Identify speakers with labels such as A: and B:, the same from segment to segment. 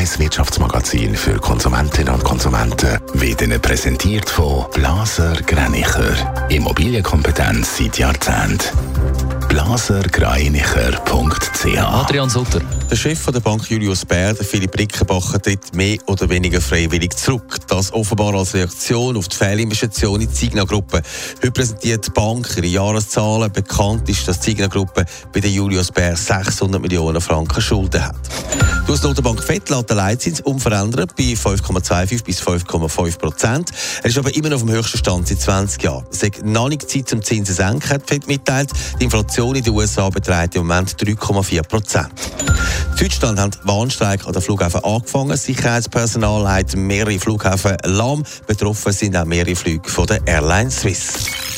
A: 1 Wirtschaftsmagazin für Konsumentinnen und Konsumenten wird Ihnen präsentiert von Blaser Greinicher. Immobilienkompetenz seit Jahrzehnten blasergreinicher.ch
B: Adrian Sutter.
C: Der Chef der Bank Julius Baer, Philipp Rickenbacher, tritt mehr oder weniger freiwillig zurück. Das offenbar als Reaktion auf die Fehlinvestition in die Signa-Gruppe. Heute präsentiert die Bank ihre Jahreszahlen. Bekannt ist, dass die Signa-Gruppe bei der Julius Baer 600 Millionen Franken Schulden hat. Die Notenbank FED lässt den Leitzins unverändert bei 5,25 bis 5,5 Prozent. Er ist aber immer noch auf dem höchsten Stand seit 20 Jahren. Es ist noch nicht Zeit zum Zinsen senken, hat FED mitteilt. Die Inflation in den USA beträgt im Moment 3,4 Prozent. Deutschland haben Warnstreik an den Flughäfen angefangen. Sicherheitspersonal hat mehrere Flughäfen lahm. Betroffen sind auch mehrere Flüge von der Airline Swiss.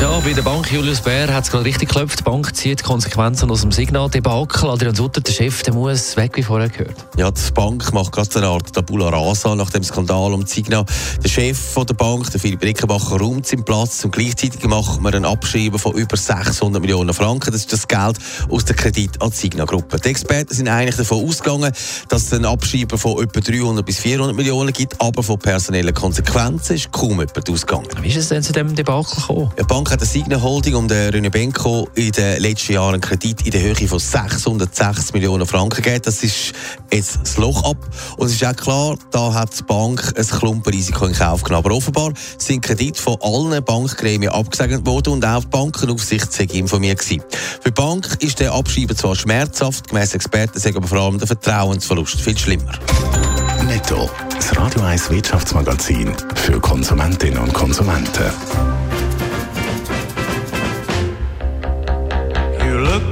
B: Ja, bei der Bank Julius Bär hat es gerade richtig geklopft. Die Bank zieht Konsequenzen aus dem Signaldebakel. Adrian Sutter, der Chef, der muss weg, wie vorher gehört.
C: Ja, die Bank macht gerade eine Art Tabula Rasa nach dem Skandal um Signal. Der Chef von der Bank, der Philipp Rickenbacher, räumt seinen Platz und gleichzeitig macht man ein Abschreiben von über 600 Millionen Franken. Das ist das Geld aus der Kredit an die Signal-Gruppe. Die Experten sind eigentlich davon ausgegangen, dass es ein Abschreiben von etwa 300 bis 400 Millionen gibt, aber von personellen Konsequenzen ist kaum jemand ausgegangen.
B: Wie ist es denn zu diesem Debakel gekommen?
C: Die Bank hat eine Signa Holding um den René Benko in den letzten Jahren einen Kredit in der Höhe von 606 Millionen Franken gegeben. Das ist jetzt das Loch ab. Und es ist auch klar, da hat die Bank ein Klumpenrisiko in Kauf genommen. Aber offenbar sind Kredite von allen Bankgremien abgesegnet worden und auch die Bankenaufsicht sei informiert gewesen. Für die Bank ist der Abschreiben zwar schmerzhaft, gemäss Experten sagt aber vor allem der Vertrauensverlust viel schlimmer.
A: Netto, das Radio 1 Wirtschaftsmagazin für Konsumentinnen und Konsumenten.